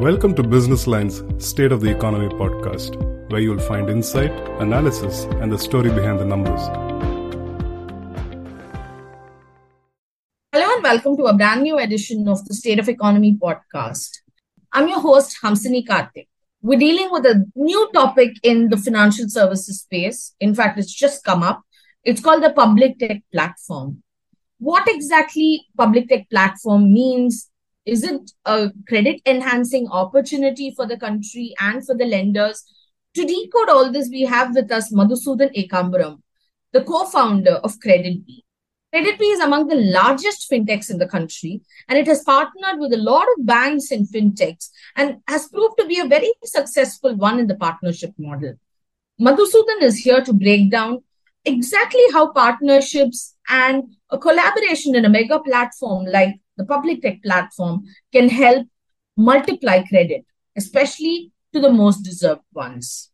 Welcome to Business Line's State of the Economy podcast, where you'll find insight, analysis, and the story behind the numbers. Hello and welcome to a brand new edition of the State of Economy podcast. I'm your host, Hamsini Karthik. We're dealing with a new topic in the financial services space. In fact, it's just come up. It's called the public tech platform. What exactly public tech platform means? Is it a credit enhancing opportunity for the country and for the lenders? To decode all this, we have with us Madhusudan Ekambaram, the co-founder of KreditBee. KreditBee is among the largest fintechs in the country, and it has partnered with a lot of banks and fintechs and has proved to be a very successful one in the partnership model. Madhusudan is here to break down exactly how partnerships and a collaboration in a mega platform like the public tech platform can help multiply credit, especially to the most deserved ones.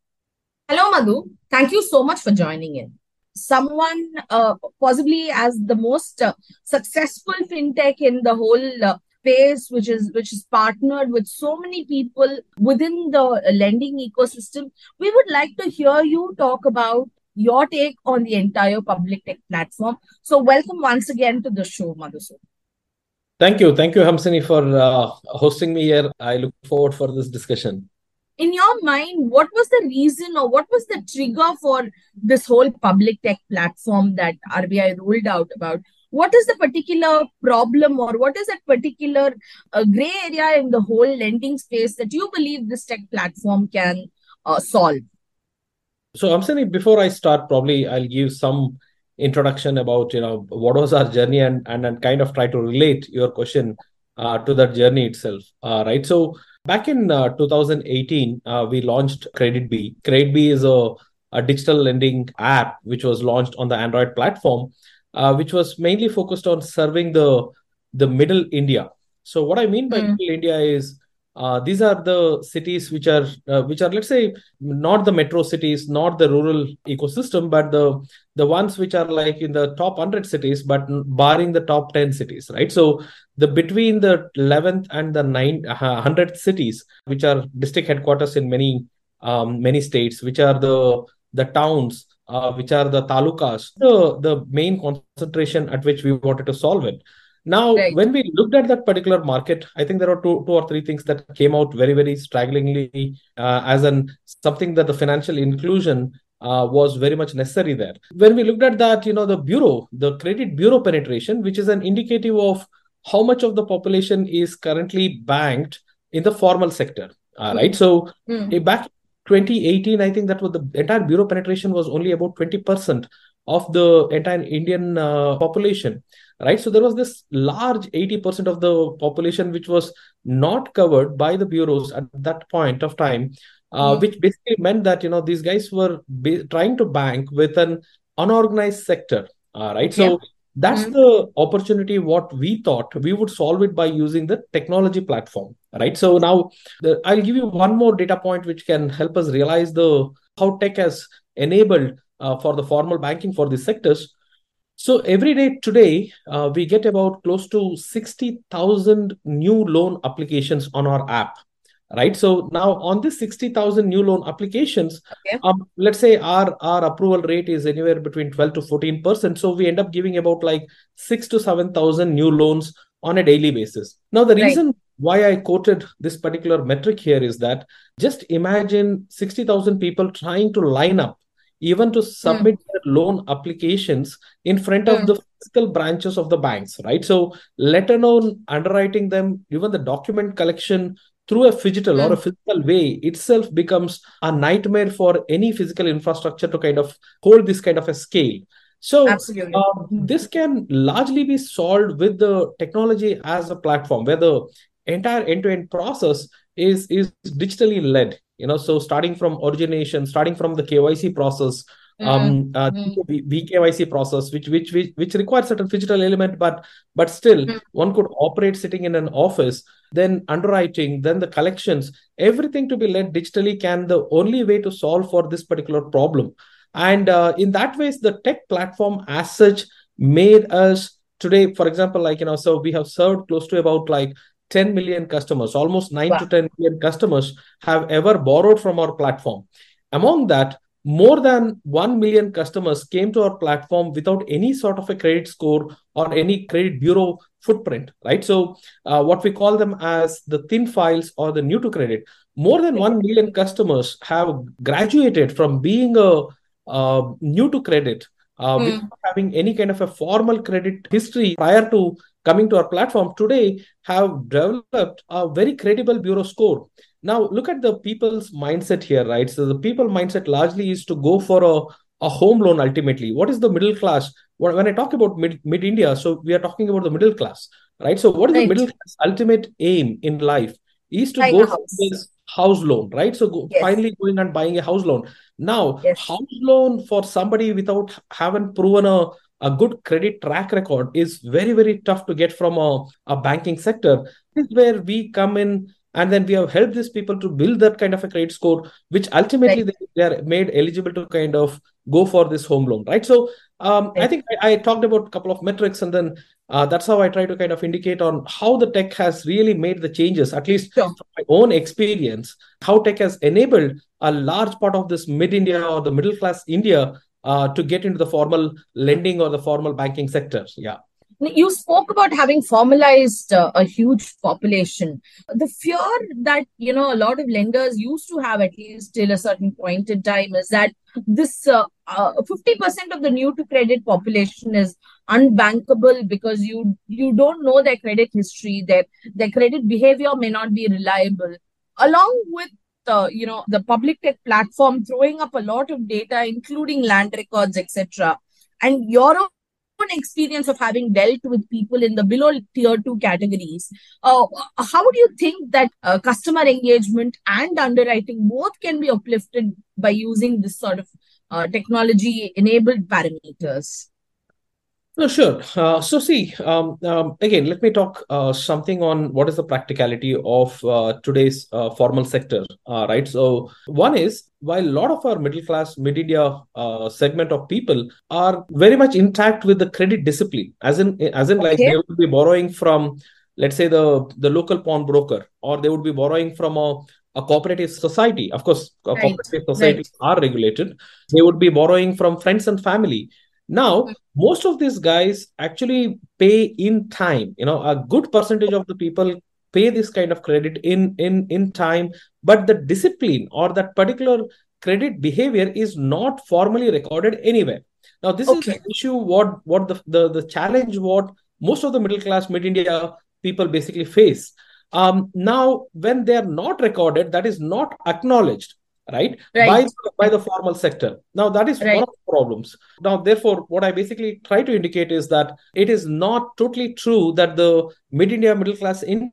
Hello, Madhu. Thank you so much for joining in someone uh, possibly as the most uh, successful fintech in the whole uh, space which is which is partnered with so many people within the lending ecosystem we would like to hear you talk about your take on the entire public tech platform so welcome once again to the show madhusudan Thank you. Thank you, Hamsini, for uh, hosting me here. I look forward for this discussion in your mind, what was the reason or what was the trigger for this whole public tech platform that RBI rolled out about? What is the particular problem or what is that particular uh, gray area in the whole lending space that you believe this tech platform can uh, solve? So, I'm saying before I start, probably I'll give some introduction about you know what was our journey and and, and kind of try to relate your question uh, to that journey itself. Uh, right. So Back in uh, 2018, uh, we launched KreditBee. Credit B is a, a digital lending app which was launched on the Android platform, uh, which was mainly focused on serving the the middle India. So what I mean by mm. middle India is uh, these are the cities which are uh, which are let's say not the metro cities not the rural ecosystem but the the ones which are like in the top 100 cities but barring the top 10 cities right? So the between the 11th and the 9 uh, 100 cities which are district headquarters in many um, many states which are the the towns uh, which are the talukas the the main concentration at which we wanted to solve it now, right. when we looked at that particular market, I think there are two, two or three things that came out very, very stragglingly uh, as an something that the financial inclusion uh, was very much necessary there. When we looked at that, you know, the bureau, the credit bureau penetration, which is an indicative of how much of the population is currently banked in the formal sector. Uh, mm. Right. So mm. back 2018, I think that was the entire bureau penetration was only about 20% of the entire Indian uh, population right so there was this large 80% of the population which was not covered by the bureaus at that point of time uh, mm-hmm. which basically meant that you know these guys were be- trying to bank with an unorganized sector uh, right so yeah. that's mm-hmm. the opportunity what we thought we would solve it by using the technology platform right so now the, i'll give you one more data point which can help us realize the how tech has enabled uh, for the formal banking for these sectors so every day today, uh, we get about close to 60,000 new loan applications on our app. Right. So now on this 60,000 new loan applications, okay. um, let's say our, our approval rate is anywhere between 12 to 14%. So we end up giving about like six to 7,000 new loans on a daily basis. Now, the reason right. why I quoted this particular metric here is that just imagine 60,000 people trying to line up even to submit mm. their loan applications in front of mm. the physical branches of the banks, right? So, let alone underwriting them, even the document collection through a phygital mm. or a physical way itself becomes a nightmare for any physical infrastructure to kind of hold this kind of a scale. So, uh, this can largely be solved with the technology as a platform where the entire end-to-end process is is digitally led you know so starting from origination starting from the kyc process mm-hmm. um uh, mm-hmm. vkyc process which, which which which requires certain phygital element but but still mm-hmm. one could operate sitting in an office then underwriting then the collections everything to be led digitally can the only way to solve for this particular problem and uh, in that ways the tech platform as such made us today for example like you know so we have served close to about like 10 million customers, almost 9 Wow. to 10 million customers have ever borrowed from our platform. Among that, more than 1 million customers came to our platform without any sort of a credit score or any credit bureau footprint, right? So, uh, what we call them as the thin files or the new to credit. More than 1 million customers have graduated from being a uh, new to credit uh, Hmm. without having any kind of a formal credit history prior to coming to our platform today have developed a very credible bureau score. Now look at the people's mindset here right? So the people mindset largely is to go for a, a home loan ultimately. What is the middle class? When i talk about mid, mid india so we are talking about the middle class right? So what is the middle class ultimate aim in life? Is to Buying go for this house loan right? So go, Yes. finally going and buying a house loan. Now Yes. house loan for somebody without having proven a a good credit track record is very very tough to get from a, a banking sector this is where we come in and then we have helped these people to build that kind of a credit score which ultimately Right. they, they are made eligible to kind of go for this home loan right so um, i think I, I talked about a couple of metrics and then uh, that's how i try to kind of indicate on how the tech has really made the changes at least Sure. from my own experience how tech has enabled a large part of this mid india or the middle class india uh, to get into the formal lending or the formal banking sector yeah You spoke about having formalized uh, a huge population. The fear that, you know, a lot of lenders used to have, at least till a certain point in time, is that this uh, uh, 50% of the new to credit population is unbankable because you you don't know their credit history, their their credit behavior may not be reliable. Along with uh, you know the public tech platform throwing up a lot of data, including land records, etc. And your own experience of having dealt with people in the below tier two categories, uh, how do you think that uh, customer engagement and underwriting both can be uplifted by using this sort of uh, technology enabled parameters? No, sure. Uh, so, see, um, um, again, let me talk uh, something on what is the practicality of uh, today's uh, formal sector, uh, right? So, one is while a lot of our middle class, mid India uh, segment of people are very much intact with the credit discipline, as in, as in, like they would be borrowing from, let's say, the the local pawnbroker, or they would be borrowing from a a cooperative society. Of course, Right, cooperative societies are regulated. They would be borrowing from friends and family. Now, most of these guys actually pay in time. You know, a good percentage of the people pay this kind of credit in in in time, but the discipline or that particular credit behavior is not formally recorded anywhere. Now, this is the issue. What what the the, the challenge what most of the middle class mid India people basically face. Um, now, when they are not recorded, that is not acknowledged, right? by Right. by the formal sector. Now that is Right. one of the problems. Now, therefore, what I basically try to indicate is that it is not totally true that the mid India, middle class India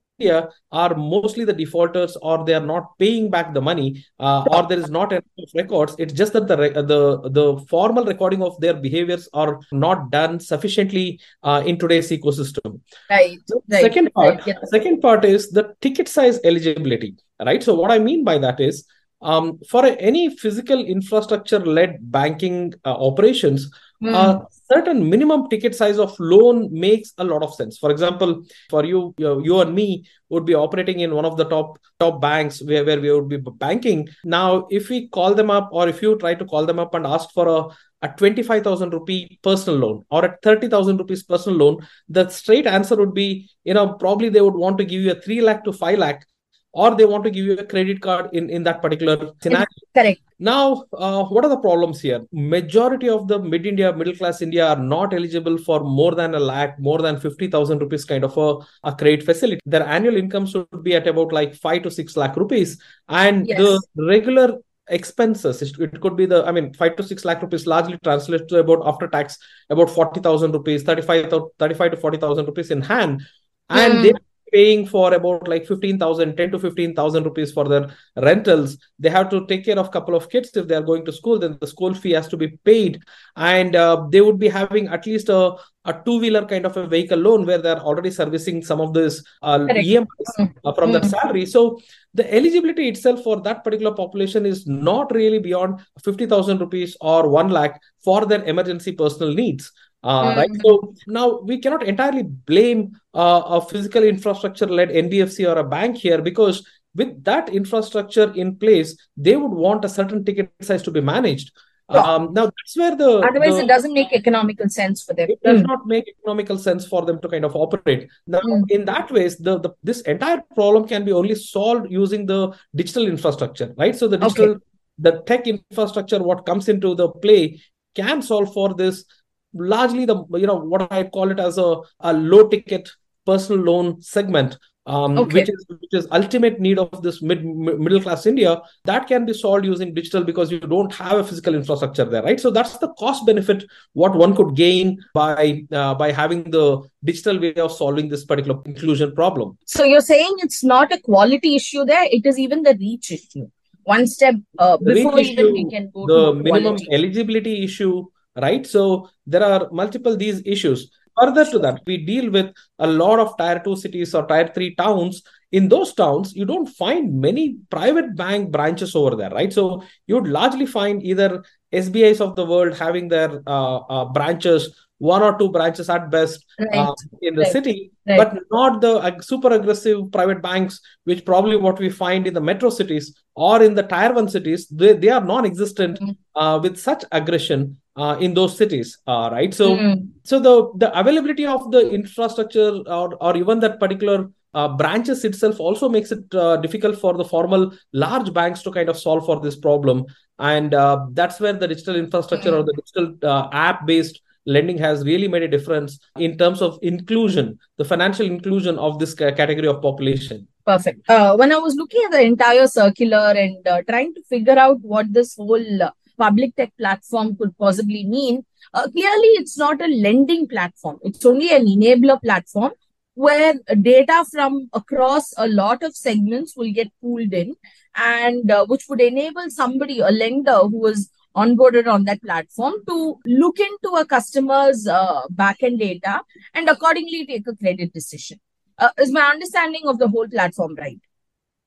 are mostly the defaulters or they are not paying back the money uh, or there is not enough records. It's just that the re- the the formal recording of their behaviors are not done sufficiently uh, in today's ecosystem. Right. The Right. second part, Right. Yeah. second part is the ticket size eligibility, right? So what I mean by that is, um, for any physical infrastructure-led banking uh, operations, Hmm. a certain minimum ticket size of loan makes a lot of sense. For example, for you, you, you and me would be operating in one of the top top banks where, where we would be banking. Now, if we call them up, or if you try to call them up and ask for a a 25,000 rupee personal loan or a 30,000 rupees personal loan, the straight answer would be, you know, probably they would want to give you a 3 lakh to 5 lakh, or they want to give you a credit card in, in that particular scenario. Correct. Now, uh, what are the problems here? Majority of the mid India, middle class India are not eligible for more than a lakh, more than 50,000 rupees kind of a, a credit facility. Their annual income should be at about like 5 to 6 lakh rupees. And Yes. the regular expenses, it could be the, I mean, 5 to 6 lakh rupees largely translates to about after tax, about 40,000 rupees, 35, 35 to 40,000 rupees in hand. And Hmm. they're paying for about like 15,000, 10 to 15,000 rupees for their rentals. They have to take care of a couple of kids if they are going to school, then the school fee has to be paid. And uh, they would be having at least a, a two wheeler kind of a vehicle loan where they're already servicing some of this uh. EMIs uh, from that Mm. salary. So the eligibility itself for that particular population is not really beyond 50,000 rupees or 1 lakh for their emergency personal needs. Uh, mm-hmm. right so now we cannot entirely blame uh, a physical infrastructure led nbfc or a bank here because with that infrastructure in place they would want a certain ticket size to be managed um, now that's where the otherwise the, it doesn't make economical sense for them. It does mm. not make economical sense for them to kind of operate. Now, mm. in that ways, the, the this entire problem can be only solved using the digital infrastructure, right? So the digital, okay. the tech infrastructure, what comes into the play, can solve for this. Largely, the you know what I call it as a, a low ticket personal loan segment um, okay. which is which is ultimate need of this mid middle class India that can be solved using digital because you don't have a physical infrastructure there, right? So that's the cost benefit what one could gain by uh, by having the digital way of solving this particular inclusion problem. So you're saying it's not a quality issue there; it is even the reach issue. One step uh, before even we can go the minimum quality. eligibility issue, right? So there are multiple these issues further to that we deal with a lot of tier 2 cities or tier 3 towns in those towns you don't find many private bank branches over there right so you'd largely find either sbis of the world having their uh, uh, branches one or two branches at best right. uh, in the right. city, right. but not the uh, super aggressive private banks, which probably what we find in the metro cities or in the tier one cities. They, they are non existent mm-hmm. uh, with such aggression uh, in those cities, uh, right? So, mm-hmm. so the, the availability of the infrastructure or, or even that particular uh, branches itself also makes it uh, difficult for the formal large banks to kind of solve for this problem and uh, that's where the digital infrastructure mm-hmm. or the digital uh, app based lending has really made a difference in terms of inclusion, the financial inclusion of this category of population. Perfect. Uh, when I was looking at the entire circular and uh, trying to figure out what this whole public tech platform could possibly mean, uh, clearly it's not a lending platform. It's only an enabler platform where data from across a lot of segments will get pooled in and uh, which would enable somebody, a lender who is onboarded on that platform to look into a customer's uh, backend data and accordingly take a credit decision. Uh, is my understanding of the whole platform right?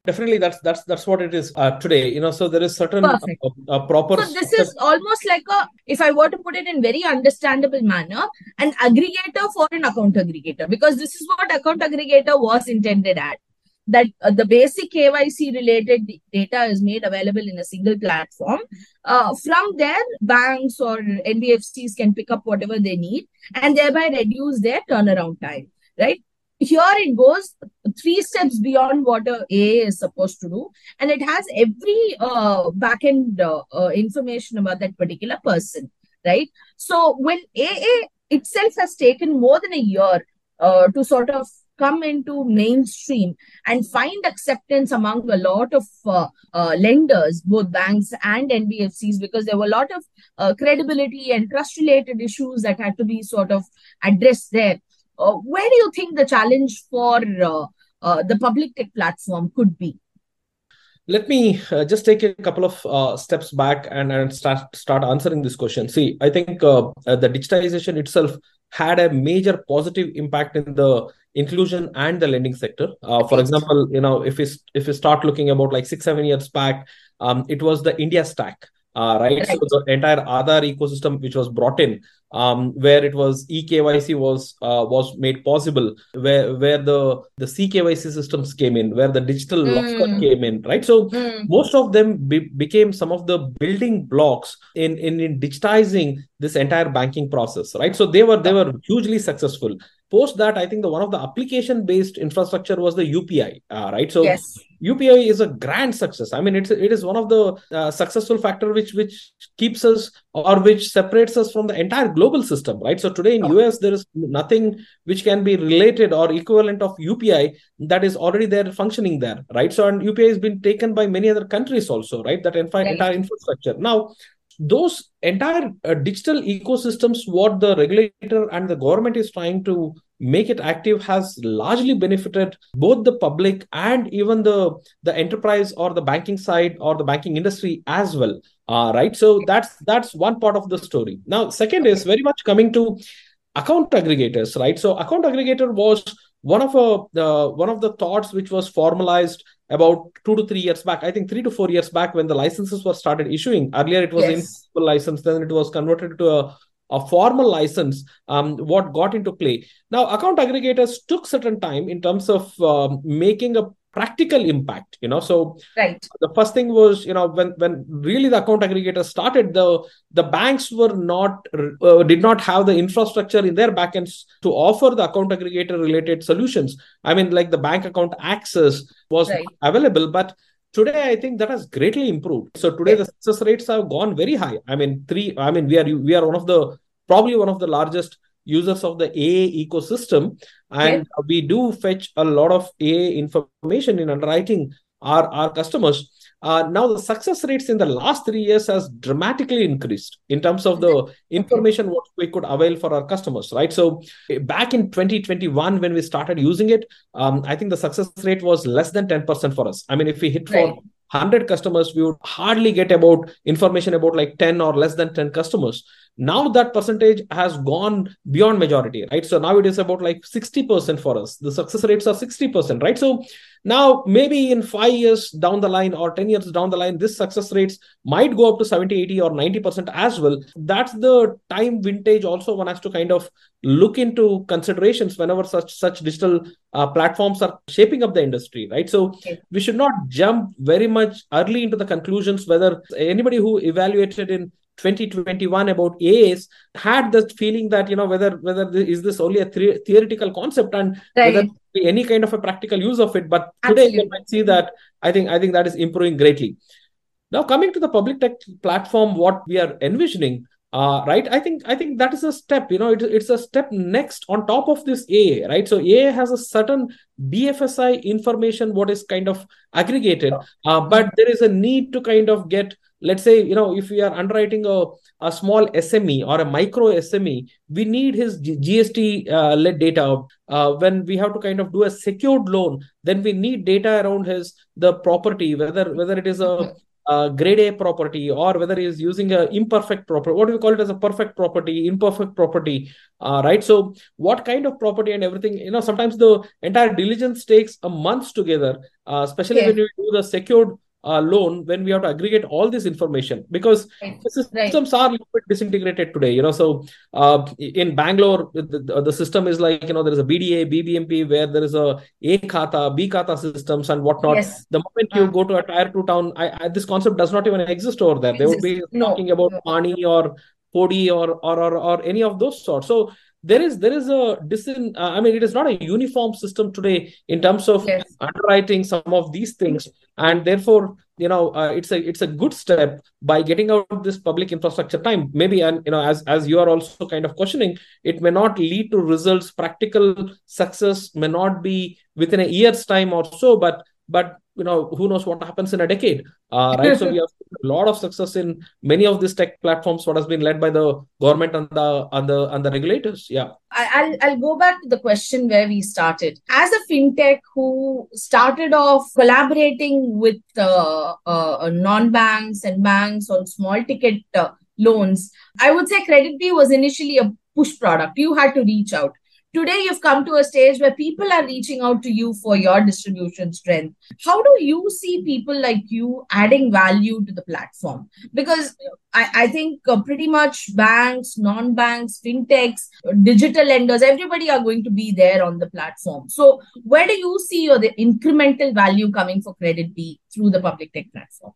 Definitely, that's that's that's what it is uh, today. You know, so there is certain uh, uh, proper. So this is almost like a, if I were to put it in very understandable manner, an aggregator for an account aggregator, because this is what account aggregator was intended at that uh, the basic KYC related data is made available in a single platform. Uh, from there, banks or NBFCs can pick up whatever they need and thereby reduce their turnaround time, right? Here it goes three steps beyond what a is supposed to do, and it has every uh, backend uh, uh, information about that particular person, right? So when AA itself has taken more than a year uh, to sort of come into mainstream and find acceptance among a lot of uh, uh, lenders, both banks and NBFCs, because there were a lot of uh, credibility and trust related issues that had to be sort of addressed there. Uh, where do you think the challenge for uh, uh, the public tech platform could be? Let me just take a couple of steps back and, and start start answering this question. See, I think the digitization itself had a major positive impact in the inclusion and the lending sector. Uh, for example, you know, if we if we start looking about like six seven years back, um, it was the India Stack, uh, right? right? So the entire Aadhaar ecosystem which was brought in, um, where it was eKYC was uh, was made possible, where where the the CKYC systems came in, where the digital mm. locker came in, right? So mm. most of them be- became some of the building blocks in, in in digitizing this entire banking process, right? So they were they were hugely successful post that i think the one of the application based infrastructure was the upi uh, right so yes. upi is a grand success i mean it's it is one of the uh, successful factor which which keeps us or which separates us from the entire global system right so today in oh. us there is nothing which can be related or equivalent of upi that is already there functioning there right so and upi has been taken by many other countries also right that entire, right. entire infrastructure now those entire uh, digital ecosystems what the regulator and the government is trying to make it active has largely benefited both the public and even the the enterprise or the banking side or the banking industry as well. Uh, right? So that's that's one part of the story. Now second is very much coming to account aggregators right? So account aggregator was one of a uh, one of the thoughts which was formalized about two to three years back. I think three to four years back when the licenses were started issuing. Earlier it was yes. in license, then it was converted to a a formal license um, what got into play now account aggregators took certain time in terms of um, making a practical impact you know. So right. the first thing was you know when when really the account aggregator started the the banks were not uh, did not have the infrastructure in their backends to offer the account aggregator related solutions. I mean like the bank account access was right. available but today i think that has greatly improved. So today the success rates have gone very high. I mean three i mean we are we are one of the probably one of the largest users of the AA ecosystem, and we do fetch a lot of AA information in underwriting our, our customers. Uh, now the success rates in the last three years has dramatically increased in terms of the information what we could avail for our customers right so back in 2021 when we started using it um, i think the success rate was less than 10% for us i mean if we hit right. for 100 customers we would hardly get about information about like 10 or less than 10 customers. Now that percentage has gone beyond majority right? So now it is about like 60% for us. The success rates are 60% right? So now maybe in 5 years down the line or 10 years down the line this success rates might go up to 70 80 or 90% as well that's the time vintage also one has to kind of look into considerations whenever such such digital uh, platforms are shaping up the industry right so okay. we should not jump very much early into the conclusions whether anybody who evaluated in 2021 about AAs had the feeling that you know whether whether is this only a the- theoretical concept and right. whether any kind of a practical use of it. But today Absolutely. you might see that I think I think that is improving greatly. Now coming to the public tech platform, what we are envisioning, uh, right? I think I think that is a step. You know, it, it's a step next on top of this AA, right? So AA has a certain BFSI information, what is kind of aggregated, uh, but there is a need to kind of get let's say you know if we are underwriting a, a small sme or a micro sme we need his gst uh, led data uh, when we have to kind of do a secured loan then we need data around his the property whether whether it is a, a grade a property or whether he is using a imperfect property what do we call it as a perfect property imperfect property uh, right? So what kind of property and everything you know sometimes the entire diligence takes a month together uh, especially yeah. when you do the secured uh, loan when we have to aggregate all this information because right. systems right. are a little bit disintegrated today you know so uh, in bangalore the, the, system is like you know there is a bda bbmp where there is a a khata b khata systems and whatnot yes. the moment you uh, go to a tier 2 town I, I, this concept does not even exist over there they would be no. talking about no. pani or podi or, or or or any of those sorts so there is there is a disin uh, i mean it is not a uniform system today in terms of yes. underwriting some of these things. And therefore you know uh, it's a it's a good step by getting out this public infrastructure time. Maybe and you know as as you are also kind of questioning it may not lead to results. Practical success may not be within a year's time or so but but you know who knows what happens in a decade. Uh, right? So we have a lot of success in many of these tech platforms what has been led by the government and the and the and the regulators. Yeah. I'll i'll go back to the question where we started. As a fintech who started off collaborating with uh, uh, non-banks and banks on small ticket uh, loans i would say KreditBee was initially a push product. You had to reach out today you've come to a stage where people are reaching out to you for your distribution strength. How do you see people like you adding value to the platform? Because i, I think uh, pretty much banks non-banks fintechs digital lenders everybody are going to be there on the platform. So where do you see your the incremental value coming for KreditBee through the public tech platform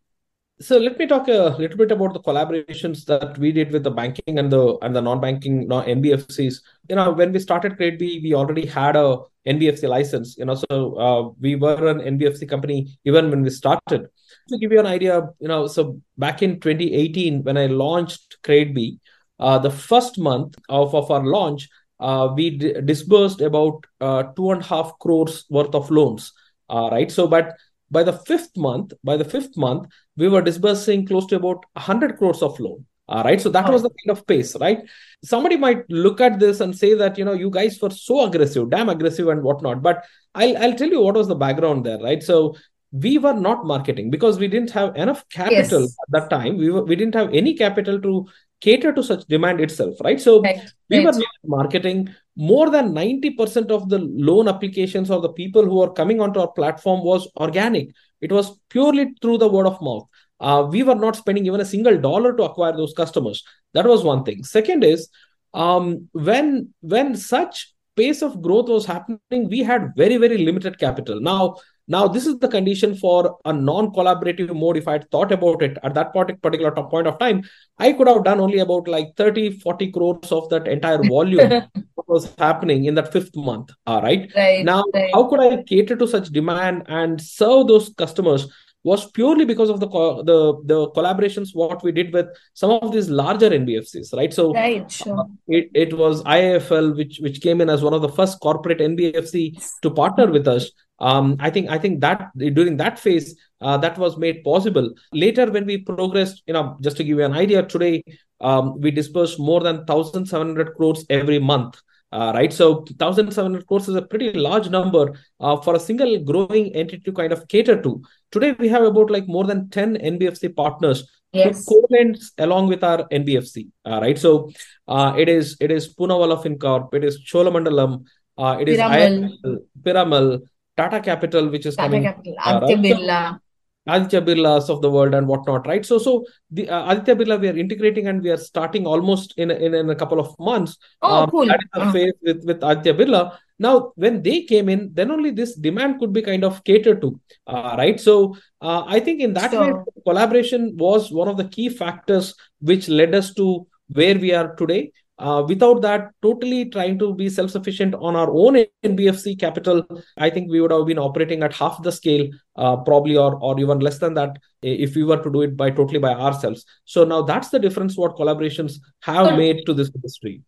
so let me talk a little bit about the collaborations that we did with the banking and the and the non-banking NBFCs. You know, when we started KreditBee, we already had a NBFC license. You know, so uh, we were an NBFC company even when we started. To give you an idea, you know, so back in 2018 when I launched KreditBee, uh, the first month of, of our launch, uh, we d- disbursed about uh, two and a half crores worth of loans. Uh, right. So, but by the fifth month, by the fifth month, we were disbursing close to about 100 crores of loan. all right. So that was the oh. kind of pace, right? Somebody might look at this and say that, you know, you guys were so aggressive, damn aggressive and whatnot. But I'll, I'll tell you what was the background there, right? So we were not marketing because we didn't have enough capital yes. at that time. We, were, we didn't have any capital to cater to such demand itself, right? So right. we right. were marketing. More than 90% of the loan applications or the people who are coming onto our platform was organic. It was purely through the word of mouth. uh, we were not spending even a single dollar to acquire those customers. That was one thing. Second is um, when when such pace of growth was happening, we had very very limited capital. Now now, this is the condition for a non-collaborative mode. If I had thought about it at that particular point of time, I could have done only about like 30, 40 crores of that entire volume was happening in that fifth month. All right. right now, right. how could I cater to such demand and serve those customers was purely because of the the the collaborations what we did with some of these larger NBFCs, right? So right, sure. Uh, it, it was IIFL which which came in as one of the first corporate NBFC to partner with us um, I think I think that during that phase uh, that was made possible. Later, when we progressed, you know, just to give you an idea, today um, we disperse more than 1,700 crores every month. Uh, right, so 1,700 crores is a pretty large number uh, for a single growing entity to kind of cater to. Today, we have about like more than 10 NBFC partners yes. co-lends along with our NBFC. Uh, right, so uh, it is it is Poonawalla FinCorp, it is Cholamandalam, uh, it is Piramal. Piramal, Tata Capital, which is Tata coming, Capital, uh, right? Aditya Birlas of the world and whatnot, right? So, so the uh, Aditya Birla we are integrating and we are starting almost in in, in a couple of months. Oh, um, cool. That is the uh-huh. phase with with Aditya Birla. Now, when they came in, then only this demand could be kind of catered to, uh, right? So, uh, I think in that way, collaboration was one of the key factors which led us to where we are today. Uh, without that, totally trying to be self sufficient on our own NBFC capital, I think we would have been operating at half the scale, uh, probably, or, or even less than that, if we were to do it by totally by ourselves. So now that's the difference what collaborations have made to this industry.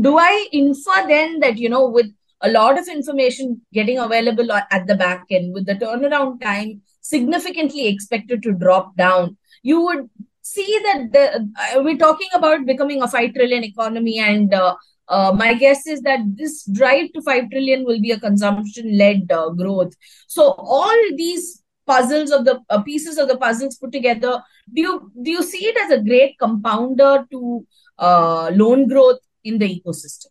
Do I infer then that, you know, with a lot of information getting available at the back end, with the turnaround time significantly expected to drop down, you would see that the, uh, we're talking about becoming a 5 trillion economy and uh, uh, my guess is that this drive to 5 trillion will be a consumption led uh, growth so all these puzzles of the uh, pieces of the puzzles put together do you do you see it as a great compounder to uh, loan growth in the ecosystem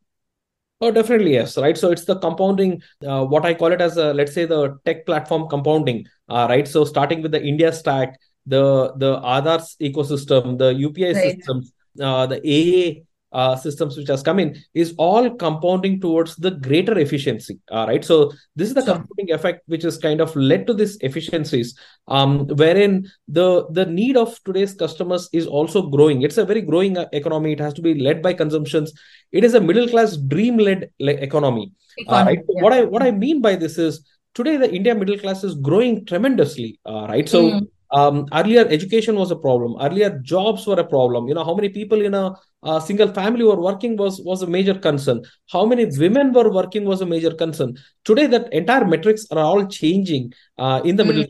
Oh, definitely yes, right. So it's the compounding, uh, what I call it as a let's say the tech platform compounding, right. So starting with the India stack, the the Aadhaar's ecosystem, the UPI right. systems, uh, the AA uh, systems which has come in is all compounding towards the greater efficiency. All right. So this is the sure. compounding effect which has kind of led to these efficiencies, um, wherein the the need of today's customers is also growing. It's a very growing uh, economy. It has to be led by consumptions. It is a middle class dream led economy. Uh, right. Yeah. What I what I mean by this is today the India middle class is growing tremendously. Uh, right. So. Mm um, earlier education was a problem. Earlier jobs were a problem. You know how many people in a, a, single family were working was was a major concern. How many women were working was a major concern. Today that entire metrics are all changing uh, in the mm. middle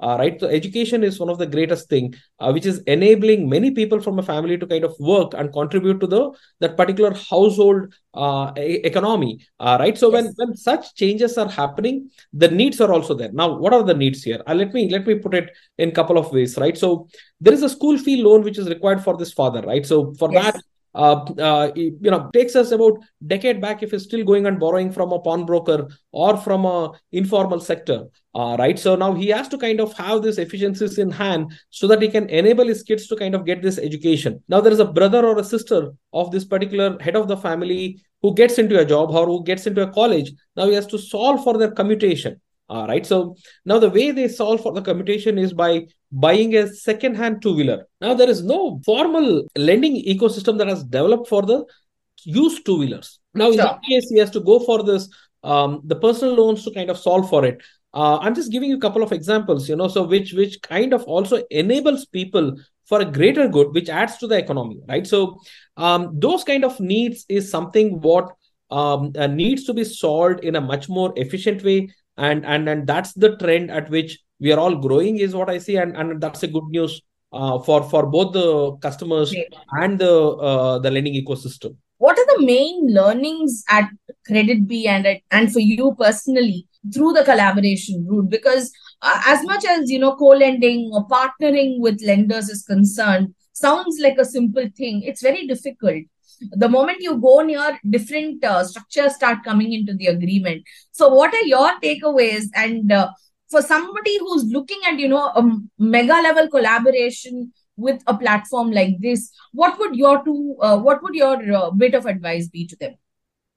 uh, right so education is one of the greatest thing uh, which is enabling many people from a family to kind of work and contribute to the that particular household uh, economy. Uh, right so yes. when when such changes are happening the needs are also there. Now what are the needs here? Uh, let me let me put it in couple of ways right? So there is a school fee loan which is required for this father right? So for yes. that you know takes us about decade back if he's still going and borrowing from a pawnbroker or from a informal sector. Uh, right? So now he has to kind of have these efficiencies in hand so that he can enable his kids to kind of get this education. Now there is a brother or a sister of this particular head of the family who gets into a job or who gets into a college. Now he has to solve for their commutation. Uh, right. So now the way they solve for the commutation is by buying a second-hand two-wheeler. Now there is no formal lending ecosystem that has developed for the used two-wheelers. Now in that case, he has to go for this um, the personal loans to kind of solve for it. Uh, I'm just giving you a couple of examples, you know, so which which kind of also enables people for a greater good, which adds to the economy, right? So um, those kind of needs is something what um, uh, needs to be solved in a much more efficient way and and and that's the trend at which we are all growing is what i see. And and that's a good news uh, for for both the customers and the uh, the lending ecosystem. What are the main learnings at KreditBee and at, and for you personally through the collaboration route? Because uh, as much as you know co-lending or partnering with lenders is concerned sounds like a simple thing. It's very difficult the moment you go near different uh, structures start coming into the agreement. So what are your takeaways? And uh, for somebody who's looking at you know a mega level collaboration with a platform like this what would your two uh, what would your uh, bit of advice be to them?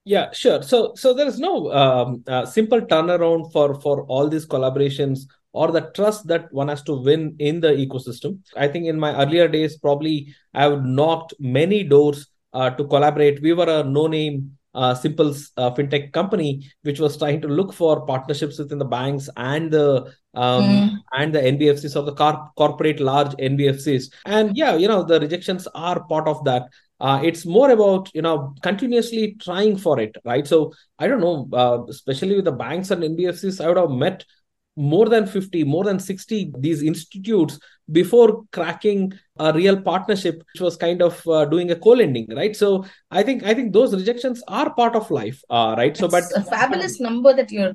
Yeah sure. So so there is no um, uh, simple turnaround for for all these collaborations or the trust that one has to win in the ecosystem. I think in my earlier days probably i have knocked many doors uh, to collaborate we were a no name uh, simple uh, fintech company which was trying to look for partnerships within the banks and the um, mm. and the NBFCs or the car- corporate large NBFCs. And yeah, you know the rejections are part of that. Uh, it's more about you know continuously trying for it, right? So I don't know, uh, especially with the banks and NBFCs, I would have met more than 50 more than 60 these institutes before cracking a real partnership which was kind of uh, doing a co-lending right? So i think i think those rejections are part of life uh, right? So but a fabulous number that you're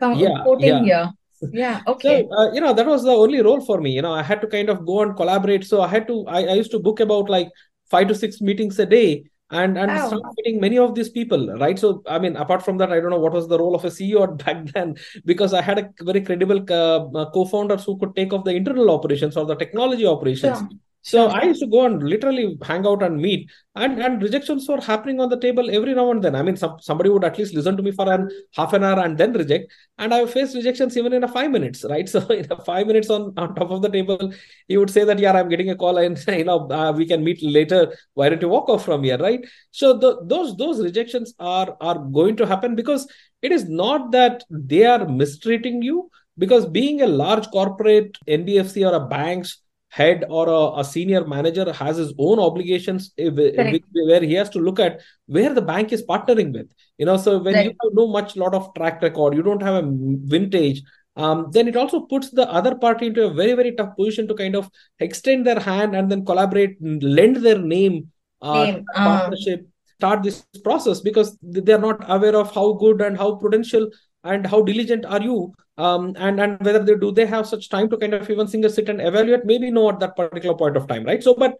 yeah, quoting yeah. here. Yeah okay. so, uh, you know that was the only role for me. You know i had to kind of go and collaborate. So i had to i, I used to book about like five to six meetings a day and and wow. start meeting many of these people right so i mean apart from that i don't know what was the role of a ceo back then because i had a very credible uh, co-founders who could take off the internal operations or the technology operations yeah. So I used to go and literally hang out and meet, and and rejections were happening on the table every now and then. I mean, some somebody would at least listen to me for an half an hour and then reject, and I faced rejections even in a five minutes, right? So in a five minutes on on top of the table, he would say that yeah, I'm getting a call, and you know uh, we can meet later. Why don't you walk off from here, right? So the, those those rejections are are going to happen because it is not that they are mistreating you because being a large corporate NBFC or a bank's head or a, a, senior manager has his own obligations eh, where he has to look at where the bank is partnering with you know so when right. you have no much lot of track record you don't have a vintage um, then it also puts the other party into a very very tough position to kind of extend their hand and then collaborate lend their name, uh, name. Uh. partnership start this process because they are not aware of how good and how prudential and how diligent are you um, and and whether they do they have such time to kind of even single sit and evaluate? Maybe no at that particular point of time right? So but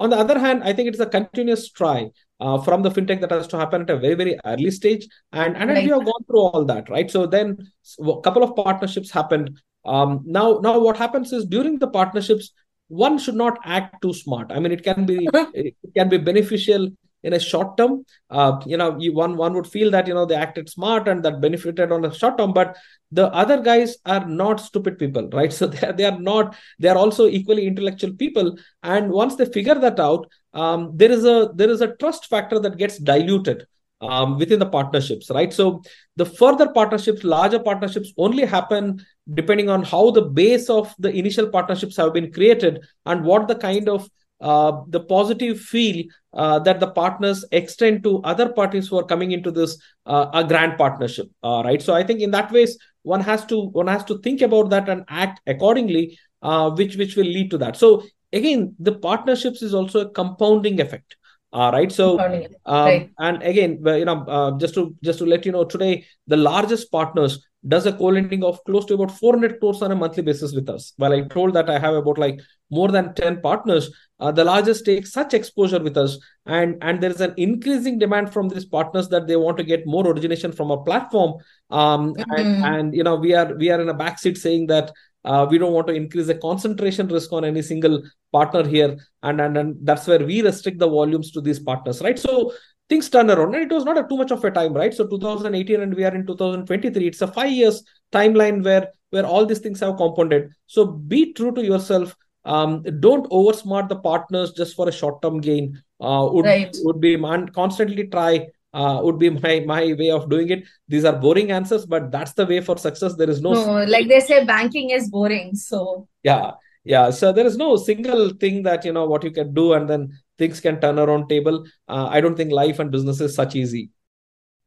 on the other hand i think it's a continuous try uh, from the fintech that has to happen at a very very early stage. And and right. we have gone through all that right? So then a couple of partnerships happened. Um, now now what happens is during the partnerships one should not act too smart. I mean it can be it can be beneficial in a short term uh, you know you, one one would feel that you know they acted smart and that benefited on a short term but the other guys are not stupid people right? So they are, they are not they are also equally intellectual people. And once they figure that out um, there is a there is a trust factor that gets diluted um, within the partnerships right? So the further partnerships larger partnerships only happen depending on how the base of the initial partnerships have been created and what the kind of uh, the positive feel uh, that the partners extend to other parties who are coming into this uh, a grand partnership uh, right? So i think in that ways one has to one has to think about that and act accordingly uh, which which will lead to that. So again the partnerships is also a compounding effect uh, right? So um, right. and again you know uh, just to just to let you know today the largest partners does a co-lending of close to about 400 crores on a monthly basis with us. While i told that i have about like more than 10 partners uh, the largest take such exposure with us and and there is an increasing demand from these partners that they want to get more origination from a platform. Um, mm-hmm. and, and, you know we are we are in a backseat saying that uh, we don't want to increase the concentration risk on any single partner here. And, and and that's where we restrict the volumes to these partners right? So things turn around and it was not a too much of a time right so 2018 and we are in 2023 it's a five years timeline where where all these things have compounded so be true to yourself um, don't oversmart the partners just for a short-term gain. Uh, would right. would be man constantly try uh, would be my my way of doing it. These are boring answers, but that's the way for success. There is no, no like they say, banking is boring. So yeah, yeah. So there is no single thing that you know what you can do, and then things can turn around table. Uh, I don't think life and business is such easy.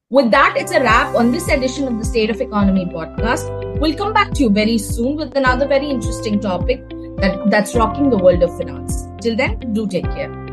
With that, it's a wrap on this edition of the State of Economy podcast. We'll come back to you very soon with another very interesting topic that, that's rocking the world of finance. Till then, do take care.